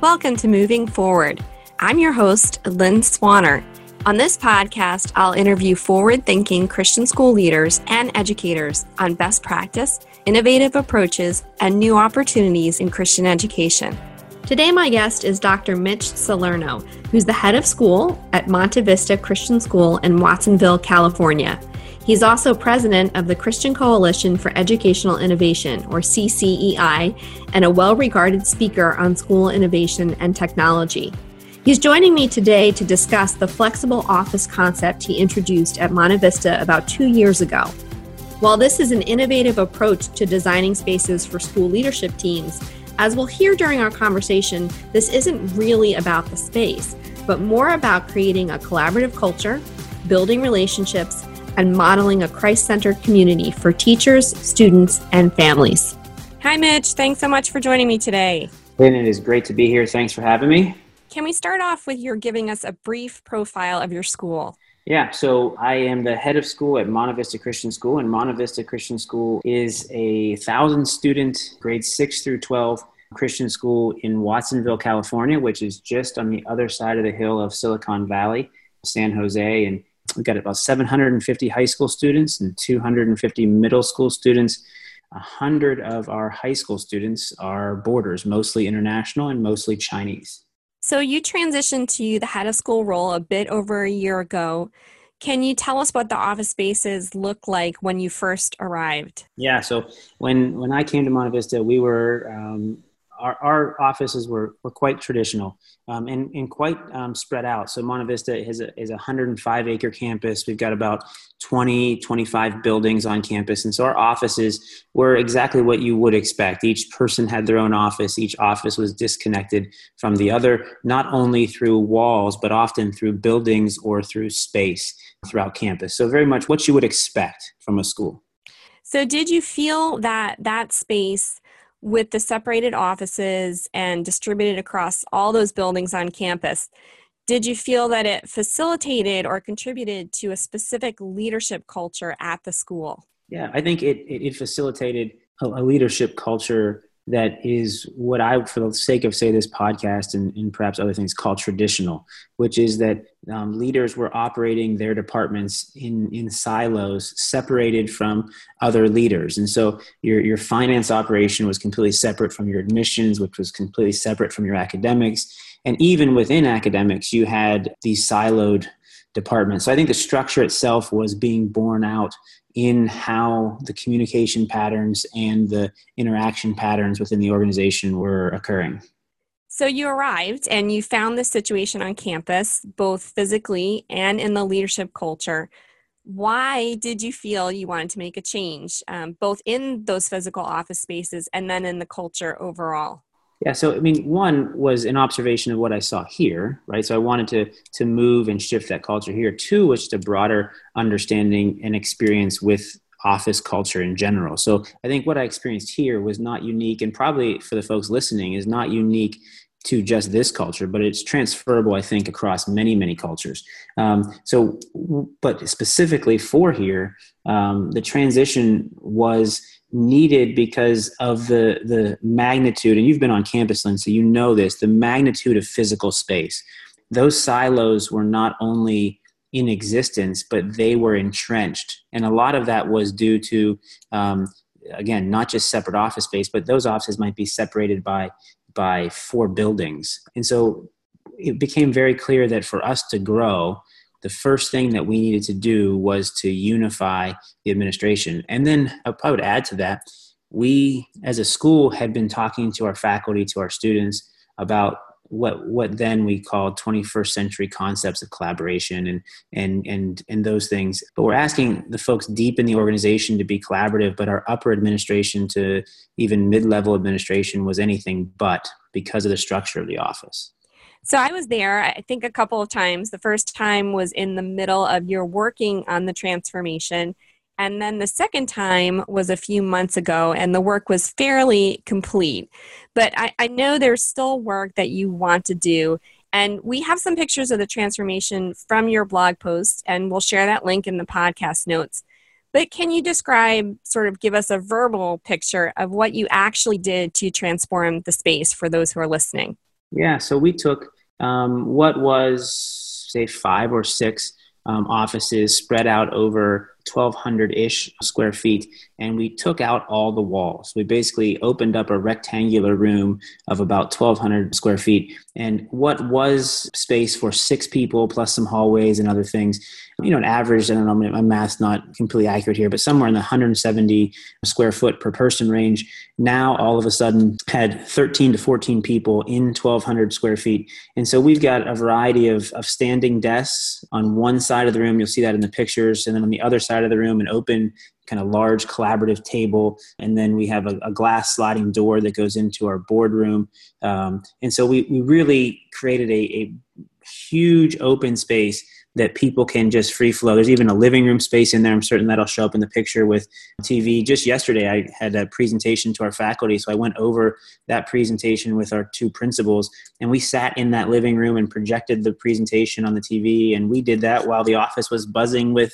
Welcome to Moving Forward. I'm your host, Lynn Swaner. On this podcast, I'll interview forward thinking Christian school leaders and educators on best practice, innovative approaches, and new opportunities in Christian education. Today, my guest is Dr. Mitch Salerno, who's the head of school at Monte Vista Christian School in Watsonville, California. He's also president of the Christian Coalition for Educational Innovation, or CCEI, and a well regarded speaker on school innovation and technology. He's joining me today to discuss the flexible office concept he introduced at Monte Vista about two years ago. While this is an innovative approach to designing spaces for school leadership teams, as we'll hear during our conversation, this isn't really about the space, but more about creating a collaborative culture, building relationships, and modeling a Christ centered community for teachers, students, and families. Hi, Mitch. Thanks so much for joining me today. Lynn, it is great to be here. Thanks for having me. Can we start off with your giving us a brief profile of your school? Yeah, so I am the head of school at Monte Vista Christian School, and Monte Vista Christian School is a thousand student, grades six through 12 Christian school in Watsonville, California, which is just on the other side of the hill of Silicon Valley, San Jose. And we've got about 750 high school students and 250 middle school students. A hundred of our high school students are boarders, mostly international and mostly Chinese. So you transitioned to the head of school role a bit over a year ago. Can you tell us what the office spaces look like when you first arrived? Yeah, so when when I came to Monte Vista, we were um, our, our offices were, were quite traditional um, and, and quite um, spread out. So Monte Vista is a, is a 105 acre campus. We've got about 20, 25 buildings on campus. And so our offices were exactly what you would expect. Each person had their own office. Each office was disconnected from the other, not only through walls, but often through buildings or through space throughout campus. So very much what you would expect from a school. So did you feel that that space with the separated offices and distributed across all those buildings on campus, did you feel that it facilitated or contributed to a specific leadership culture at the school? Yeah, I think it, it, it facilitated a, a leadership culture that is what I, for the sake of say this podcast and, and perhaps other things, call traditional, which is that um, leaders were operating their departments in in silos, separated from other leaders, and so your your finance operation was completely separate from your admissions, which was completely separate from your academics, and even within academics, you had these siloed departments. So I think the structure itself was being borne out in how the communication patterns and the interaction patterns within the organization were occurring. So you arrived and you found this situation on campus, both physically and in the leadership culture. Why did you feel you wanted to make a change, um, both in those physical office spaces and then in the culture overall? Yeah, so I mean, one was an observation of what I saw here, right? So I wanted to to move and shift that culture here. Two was just a broader understanding and experience with office culture in general. So I think what I experienced here was not unique, and probably for the folks listening, is not unique to just this culture, but it's transferable, I think, across many, many cultures. Um, so, but specifically for here, um, the transition was needed because of the the magnitude and you've been on campus lynn so you know this the magnitude of physical space. Those silos were not only in existence but they were entrenched. And a lot of that was due to um, again not just separate office space but those offices might be separated by by four buildings. And so it became very clear that for us to grow the first thing that we needed to do was to unify the administration. And then I would add to that, we as a school had been talking to our faculty, to our students about what what then we called 21st century concepts of collaboration and and and and those things but we're asking the folks deep in the organization to be collaborative but our upper administration to even mid-level administration was anything but because of the structure of the office so I was there, I think, a couple of times. The first time was in the middle of your working on the transformation. And then the second time was a few months ago, and the work was fairly complete. But I, I know there's still work that you want to do. And we have some pictures of the transformation from your blog post, and we'll share that link in the podcast notes. But can you describe, sort of give us a verbal picture of what you actually did to transform the space for those who are listening? Yeah, so we took um, what was, say, five or six um, offices spread out over 1,200 ish square feet, and we took out all the walls. We basically opened up a rectangular room of about 1,200 square feet. And what was space for six people plus some hallways and other things, you know, an average, I don't know, my math's not completely accurate here, but somewhere in the 170 square foot per person range, now all of a sudden had 13 to 14 people in 1,200 square feet. And so we've got a variety of, of standing desks on one side of the room. You'll see that in the pictures. And then on the other side of the room, an open kind of large collaborative table. And then we have a, a glass sliding door that goes into our boardroom. Um, and so we, we really created a, a huge open space that people can just free flow. There's even a living room space in there. I'm certain that'll show up in the picture with TV. Just yesterday, I had a presentation to our faculty, so I went over that presentation with our two principals, and we sat in that living room and projected the presentation on the TV, and we did that while the office was buzzing with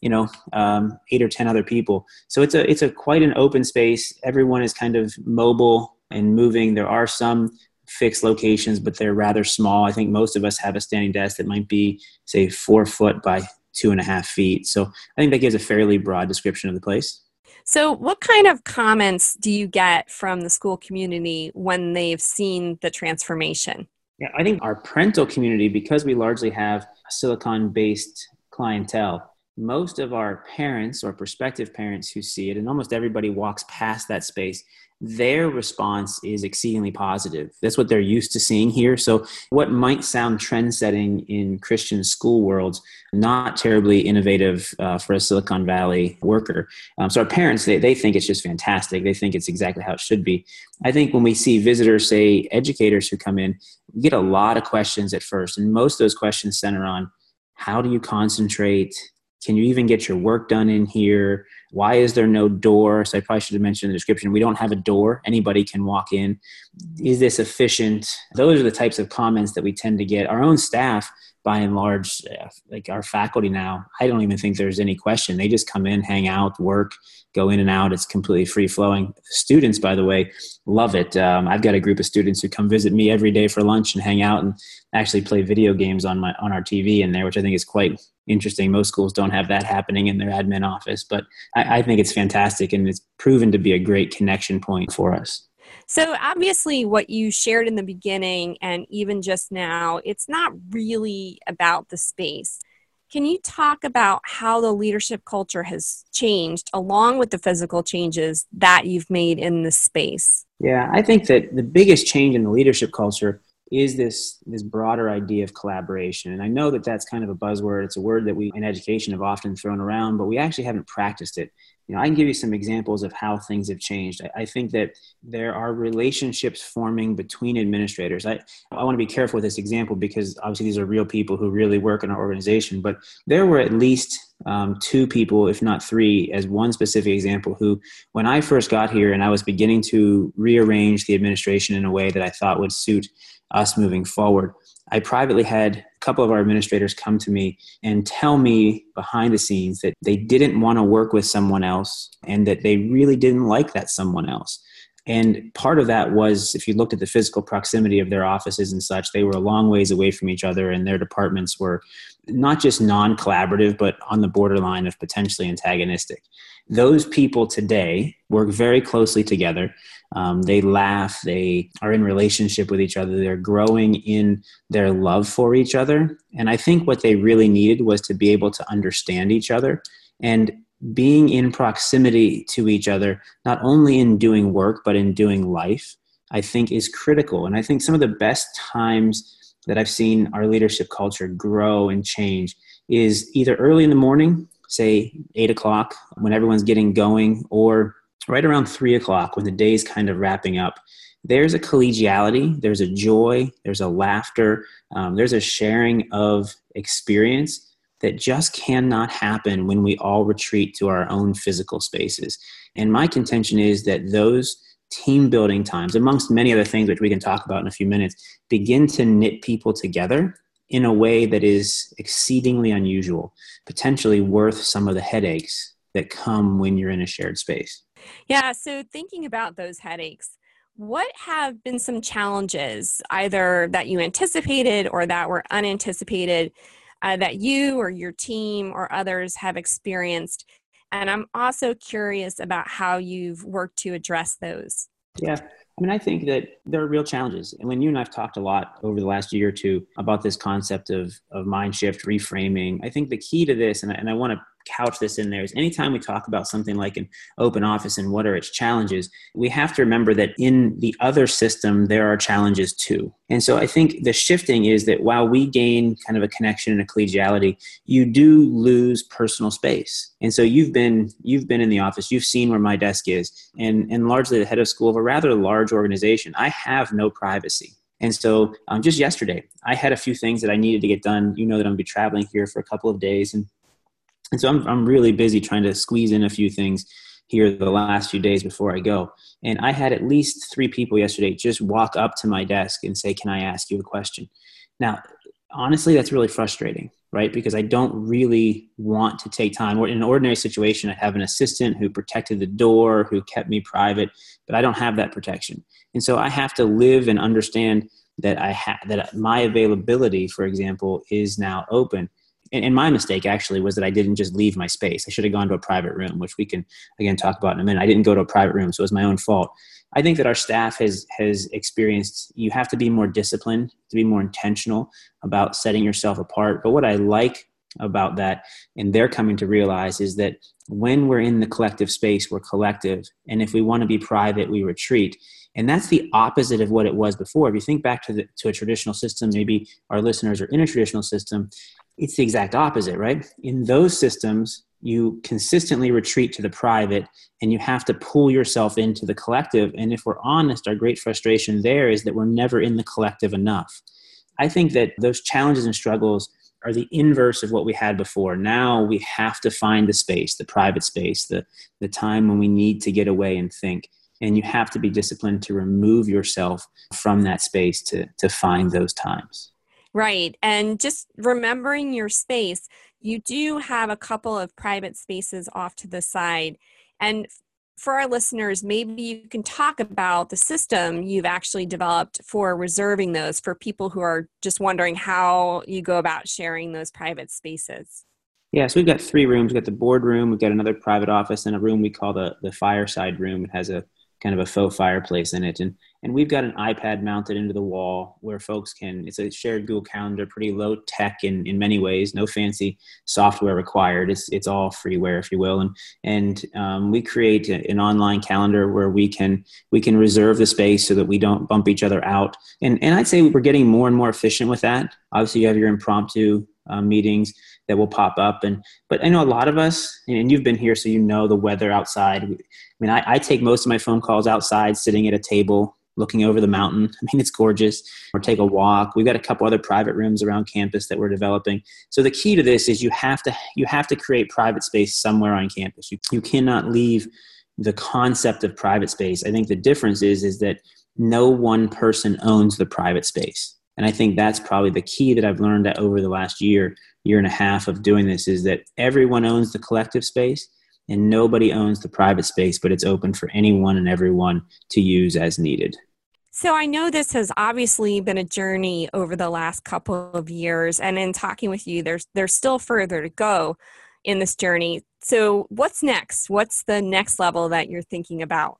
you know um, eight or ten other people so it's a it's a quite an open space everyone is kind of mobile and moving there are some fixed locations, but they're rather small. I think most of us have a standing desk that might be, say, four foot by two and a half feet. So I think that gives a fairly broad description of the place. So, what kind of comments do you get from the school community when they've seen the transformation? Yeah, I think our parental community, because we largely have a silicon based clientele, most of our parents or prospective parents who see it, and almost everybody walks past that space, their response is exceedingly positive. That's what they're used to seeing here. So, what might sound trend setting in Christian school worlds, not terribly innovative uh, for a Silicon Valley worker. Um, so, our parents, they, they think it's just fantastic. They think it's exactly how it should be. I think when we see visitors, say educators who come in, we get a lot of questions at first. And most of those questions center on how do you concentrate? Can you even get your work done in here? Why is there no door? So I probably should have mentioned in the description. We don't have a door. Anybody can walk in. Is this efficient? Those are the types of comments that we tend to get. Our own staff, by and large, uh, like our faculty now, I don't even think there's any question. They just come in, hang out, work, go in and out. It's completely free flowing. Students, by the way, love it. Um, I've got a group of students who come visit me every day for lunch and hang out and actually play video games on my on our TV in there, which I think is quite interesting. Most schools don't have that happening in their admin office, but I, I think it's fantastic and it's proven to be a great connection point for us. So, obviously, what you shared in the beginning and even just now, it's not really about the space. Can you talk about how the leadership culture has changed along with the physical changes that you've made in the space? Yeah, I think that the biggest change in the leadership culture is this this broader idea of collaboration. And i know that that's kind of a buzzword. It's a word that we in education have often thrown around but we actually haven't practiced it. You know i can give you some examples of how things have changed. I, I think that there are relationships forming between administrators. I, I want to be careful with this example because obviously these are real people who really work in our organization but there were at least um, two people, if not three, as one specific example, who, when I first got here and I was beginning to rearrange the administration in a way that I thought would suit us moving forward. I privately had a couple of our administrators come to me and tell me behind the scenes that they didn't want to work with someone else and that they really didn't like that someone else. And part of that was if you looked at the physical proximity of their offices and such, they were a long ways away from each other, and their departments were not just non collaborative, but on the borderline of potentially antagonistic. Those people today work very closely together. Um, they laugh, they are in relationship with each other, they're growing in their love for each other. And I think what they really needed was to be able to understand each other. And being in proximity to each other, not only in doing work, but in doing life, I think is critical. And I think some of the best times that I've seen our leadership culture grow and change is either early in the morning, say eight o'clock, when everyone's getting going, or right around three o'clock when the day's kind of wrapping up. There's a collegiality, there's a joy, there's a laughter, um, there's a sharing of experience that just cannot happen when we all retreat to our own physical spaces. And my contention is that those team building times, amongst many other things which we can talk about in a few minutes, begin to knit people together in a way that is exceedingly unusual, potentially worth some of the headaches that come when you're in a shared space. Yeah, so thinking about those headaches, what have been some challenges, either that you anticipated or that were unanticipated, uh, that you or your team or others have experienced? And I'm also curious about how you've worked to address those. Yeah. I mean, I think that there are real challenges. And when you and I've talked a lot over the last year or two about this concept of, of mind shift, reframing, I think the key to this, and I, and I want to couch this in there is anytime we talk about something like an open office and what are its challenges, we have to remember that in the other system, there are challenges too. And so I think the shifting is that while we gain kind of a connection and a collegiality, you do lose personal space. And so you've been you've been in the office, you've seen where my desk is, and and largely the head of school of a rather large organization. I have no privacy. And so um, just yesterday, I had a few things that I needed to get done. You know that I'm going to be traveling here for a couple of days, and and so I'm, I'm really busy trying to squeeze in a few things here the last few days before I go. And I had at least three people yesterday just walk up to my desk and say, Can I ask you a question? Now, honestly, that's really frustrating, right? Because I don't really want to take time. In an ordinary situation, I have an assistant who protected the door, who kept me private, but I don't have that protection. And so I have to live and understand that I have that my availability, for example, is now open and, my mistake actually was that I didn't just leave my space. I should have gone to a private room, which we can again talk about in a minute. I didn't go to a private room, so it was my own fault. I think that our staff has has experienced. You have to be more disciplined, to be more intentional about setting yourself apart. But what I like about that, and they're coming to realize, is that when we're in the collective space, we're collective, and if we want to be private, we retreat. And that's the opposite of what it was before. If you think back to the, to a traditional system, maybe our listeners are in a traditional system, it's the exact opposite, right? In those systems, you consistently retreat to the private and you have to pull yourself into the collective. And if we're honest, our great frustration there is that we're never in the collective enough. I think that those challenges and struggles are the inverse of what we had before. Now we have to find the space, the private space, the, the time when we need to get away and think. And you have to be disciplined to remove yourself from that space to, to find those times. Right. And just remembering your space, you do have a couple of private spaces off to the side. And for our listeners, maybe you can talk about the system you've actually developed for reserving those for people who are just wondering how you go about sharing those private spaces. Yeah, so we've got three rooms. We've got the boardroom, we've got another private office, and a room we call the, the fireside room. It has a kind of a faux fireplace in it. And and we've got an iPad mounted into the wall where folks can. It's a shared Google Calendar, pretty low tech in, in many ways, no fancy software required. It's it's all freeware, if you will. And and um, we create a, an online calendar where we can we can reserve the space so that we don't bump each other out. And and I'd say we're getting more and more efficient with that. Obviously, you have your impromptu uh, meetings that will pop up and but i know a lot of us and you've been here so you know the weather outside i mean I, I, take most of my phone calls outside sitting at a table looking over the mountain. I mean, it's gorgeous. Or take a walk. We've got a couple other private rooms around campus that we're developing. So the key to this is you have to you have to create private space somewhere on campus. You you cannot leave the concept of private space. I think the difference is is that no one person owns the private space. And I think that's probably the key that I've learned over the last year, year and a half of doing this is that everyone owns the collective space and nobody owns the private space, but it's open for anyone and everyone to use as needed. So I know this has obviously been a journey over the last couple of years and in talking with you there's there's still further to go in this journey. So what's next? What's the next level that you're thinking about?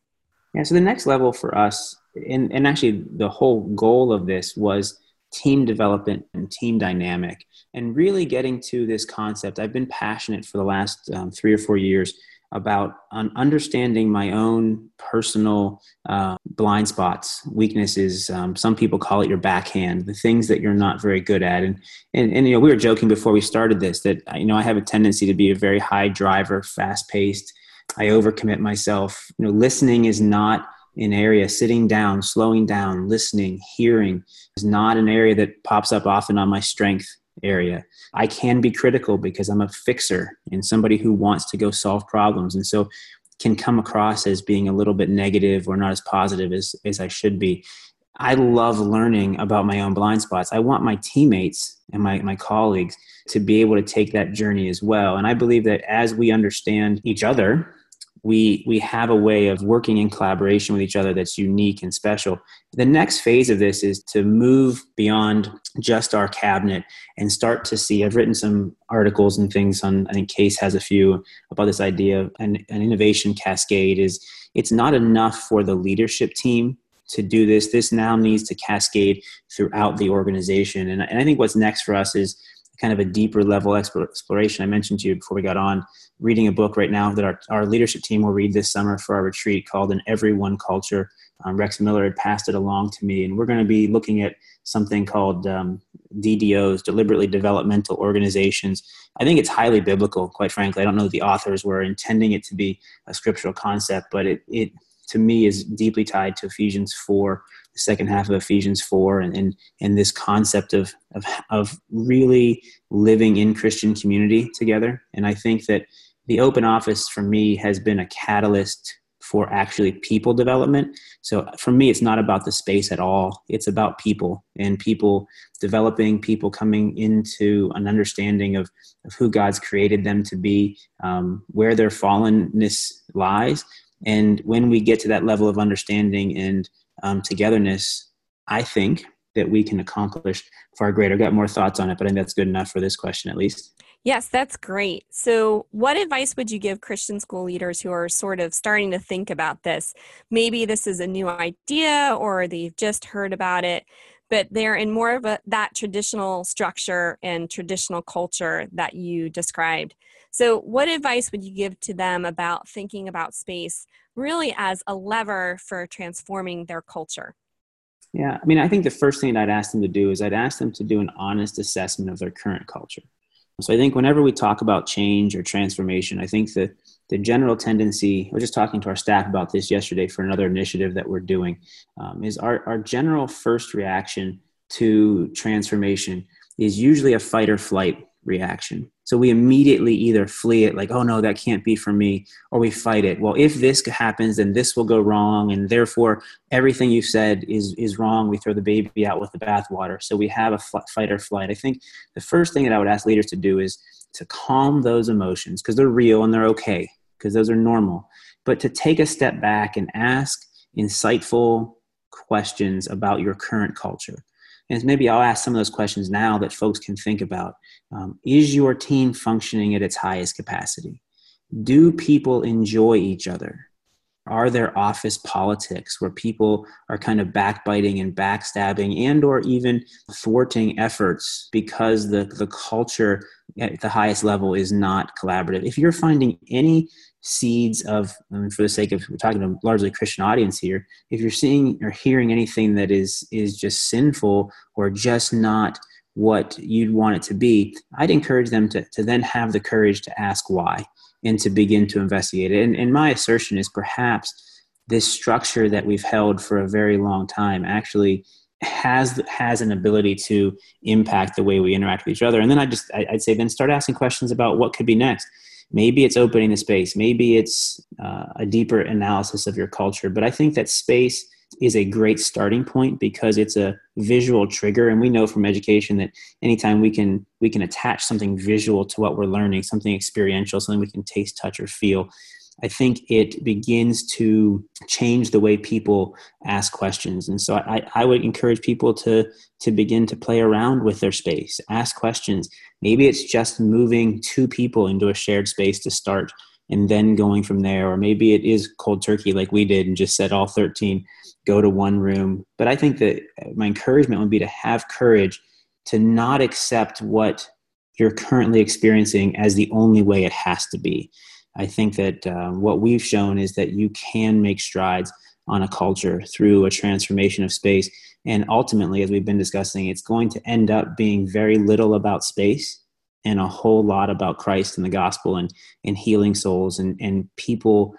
Yeah, so the next level for us and and actually the whole goal of this was team development and team dynamic and really getting to this concept. I've been passionate for the last um, 3 or 4 years about understanding my own personal uh, blind spots, weaknesses. Um, some people call it your backhand, the things that you're not very good at. And, and, and, you know, we were joking before we started this that, you know, I have a tendency to be a very high driver, fast paced. I overcommit myself. You know, listening is not an area, sitting down, slowing down, listening, hearing is not an area that pops up often on my strength area. I can be critical because I'm a fixer and somebody who wants to go solve problems. And so can come across as being a little bit negative or not as positive as, as I should be. I love learning about my own blind spots. I want my teammates and my, my colleagues to be able to take that journey as well. And I believe that as we understand each other, we we have a way of working in collaboration with each other that's unique and special. The next phase of this is to move beyond just our cabinet and start to see i've written some articles and things on i think case has a few about this idea of an, an innovation cascade is it's not enough for the leadership team to do this. This now needs to cascade throughout the organization. And, and i think what's next for us is kind of a deeper level exploration. I mentioned to you before we got on, reading a book right now that our, our leadership team will read this summer for our retreat called An Everyone Culture. Um, Rex Miller had passed it along to me, and we're going to be looking at something called um, DDOs, deliberately developmental organizations. I think it's highly biblical, quite frankly. I don't know the authors were intending it to be a scriptural concept, but it, it to me is deeply tied to Ephesians 4 the second half of Ephesians 4 and, and, and this concept of, of, of really living in Christian community together. And I think that the open office for me has been a catalyst for actually people development. So for me, it's not about the space at all. It's about people and people developing, people coming into an understanding of, of who God's created them to be, um, where their fallenness lies. And when we get to that level of understanding and um, togetherness, I think that we can accomplish far greater. I've got more thoughts on it, but I think that's good enough for this question at least. Yes, that's great. So, what advice would you give Christian school leaders who are sort of starting to think about this? Maybe this is a new idea or they've just heard about it, but they're in more of a, that traditional structure and traditional culture that you described. So, what advice would you give to them about thinking about space really as a lever for transforming their culture? Yeah, I mean, I think the first thing I'd ask them to do is I'd ask them to do an honest assessment of their current culture. So I think whenever we talk about change or transformation, I think that the general tendency, I was just talking to our staff about this yesterday for another initiative that we're doing, um, is our, our general first reaction to transformation is usually a fight or flight reaction. So we immediately either flee it, like, oh no, that can't be for me, or we fight it. Well, if this happens, then this will go wrong, and therefore everything you said is is wrong. We throw the baby out with the bathwater. So we have a fight or flight. I think the first thing that I would ask leaders to do is to calm those emotions because they're real and they're okay because those are normal. But to take a step back and ask insightful questions about your current culture and maybe I'll ask some of those questions now that folks can think about. Um, is your team functioning at its highest capacity? Do people enjoy each other? Are there office politics where people are kind of backbiting and backstabbing and or even thwarting efforts because the, the culture at the highest level is not collaborative? If you're finding any seeds of, I mean, for the sake of we're talking to a largely Christian audience here, if you're seeing or hearing anything that is is just sinful or just not what you'd want it to be, I'd encourage them to, to then have the courage to ask why and to begin to investigate it. And, and my assertion is perhaps this structure that we've held for a very long time actually has has an ability to impact the way we interact with each other. And then I just I, would say then start asking questions about what could be next. Maybe it's opening the space. Maybe it's uh, a deeper analysis of your culture. But I think that space is a great starting point because it's a visual trigger. And we know from education that anytime we can we can attach something visual to what we're learning something experiential something we can taste touch or feel i think it begins to change the way people ask questions. And so i, I would encourage people to to begin to play around with their space ask questions. Maybe it's just moving two people into a shared space to start and then going from there. Or maybe it is cold turkey like we did and just said all 13 go to one room. But I think that my encouragement would be to have courage to not accept what you're currently experiencing as the only way it has to be. I think that uh, what we've shown is that you can make strides on a culture through a transformation of space. And ultimately, as we've been discussing, it's going to end up being very little about space and a whole lot about Christ and the gospel and, and healing souls and, and people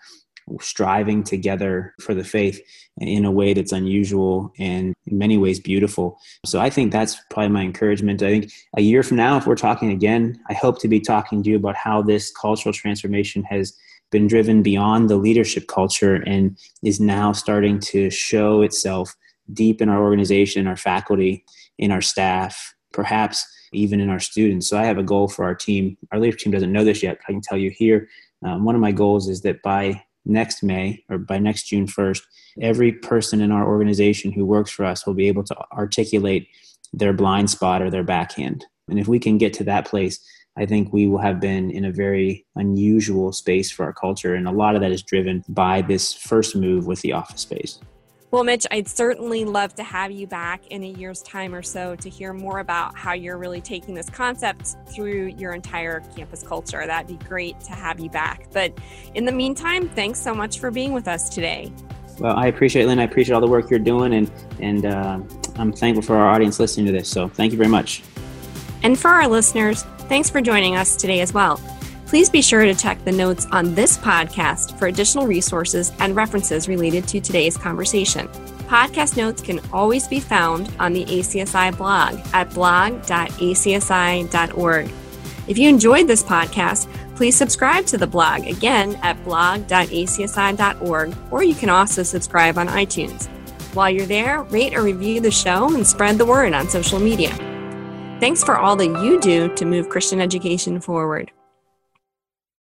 striving together for the faith in a way that's unusual and in many ways beautiful. So I think that's probably my encouragement. I think a year from now, if we're talking again, I hope to be talking to you about how this cultural transformation has been driven beyond the leadership culture and is now starting to show itself deep in our organization, our faculty, in our staff, perhaps even in our students. So I have a goal for our team. Our leadership team doesn't know this yet. but I can tell you here um, one of my goals is that by next May or by next June 1st, every person in our organization who works for us will be able to articulate their blind spot or their backhand. And if we can get to that place, I think we will have been in a very unusual space for our culture. And a lot of that is driven by this first move with the office space. Well, Mitch, I'd certainly love to have you back in a year's time or so to hear more about how you're really taking this concept through your entire campus culture. That'd be great to have you back. But in the meantime, thanks so much for being with us today. Well, I appreciate Lynn. I appreciate all the work you're doing, and and uh, I'm thankful for our audience listening to this. So thank you very much. And for our listeners, thanks for joining us today as well. Please be sure to check the notes on this podcast for additional resources and references related to today's conversation. Podcast notes can always be found on the ACSI blog at blog.acsi.org. If you enjoyed this podcast, please subscribe to the blog again at blog.acsi.org, or you can also subscribe on iTunes. While you're there, rate or review the show and spread the word on social media. Thanks for all that you do to move Christian education forward.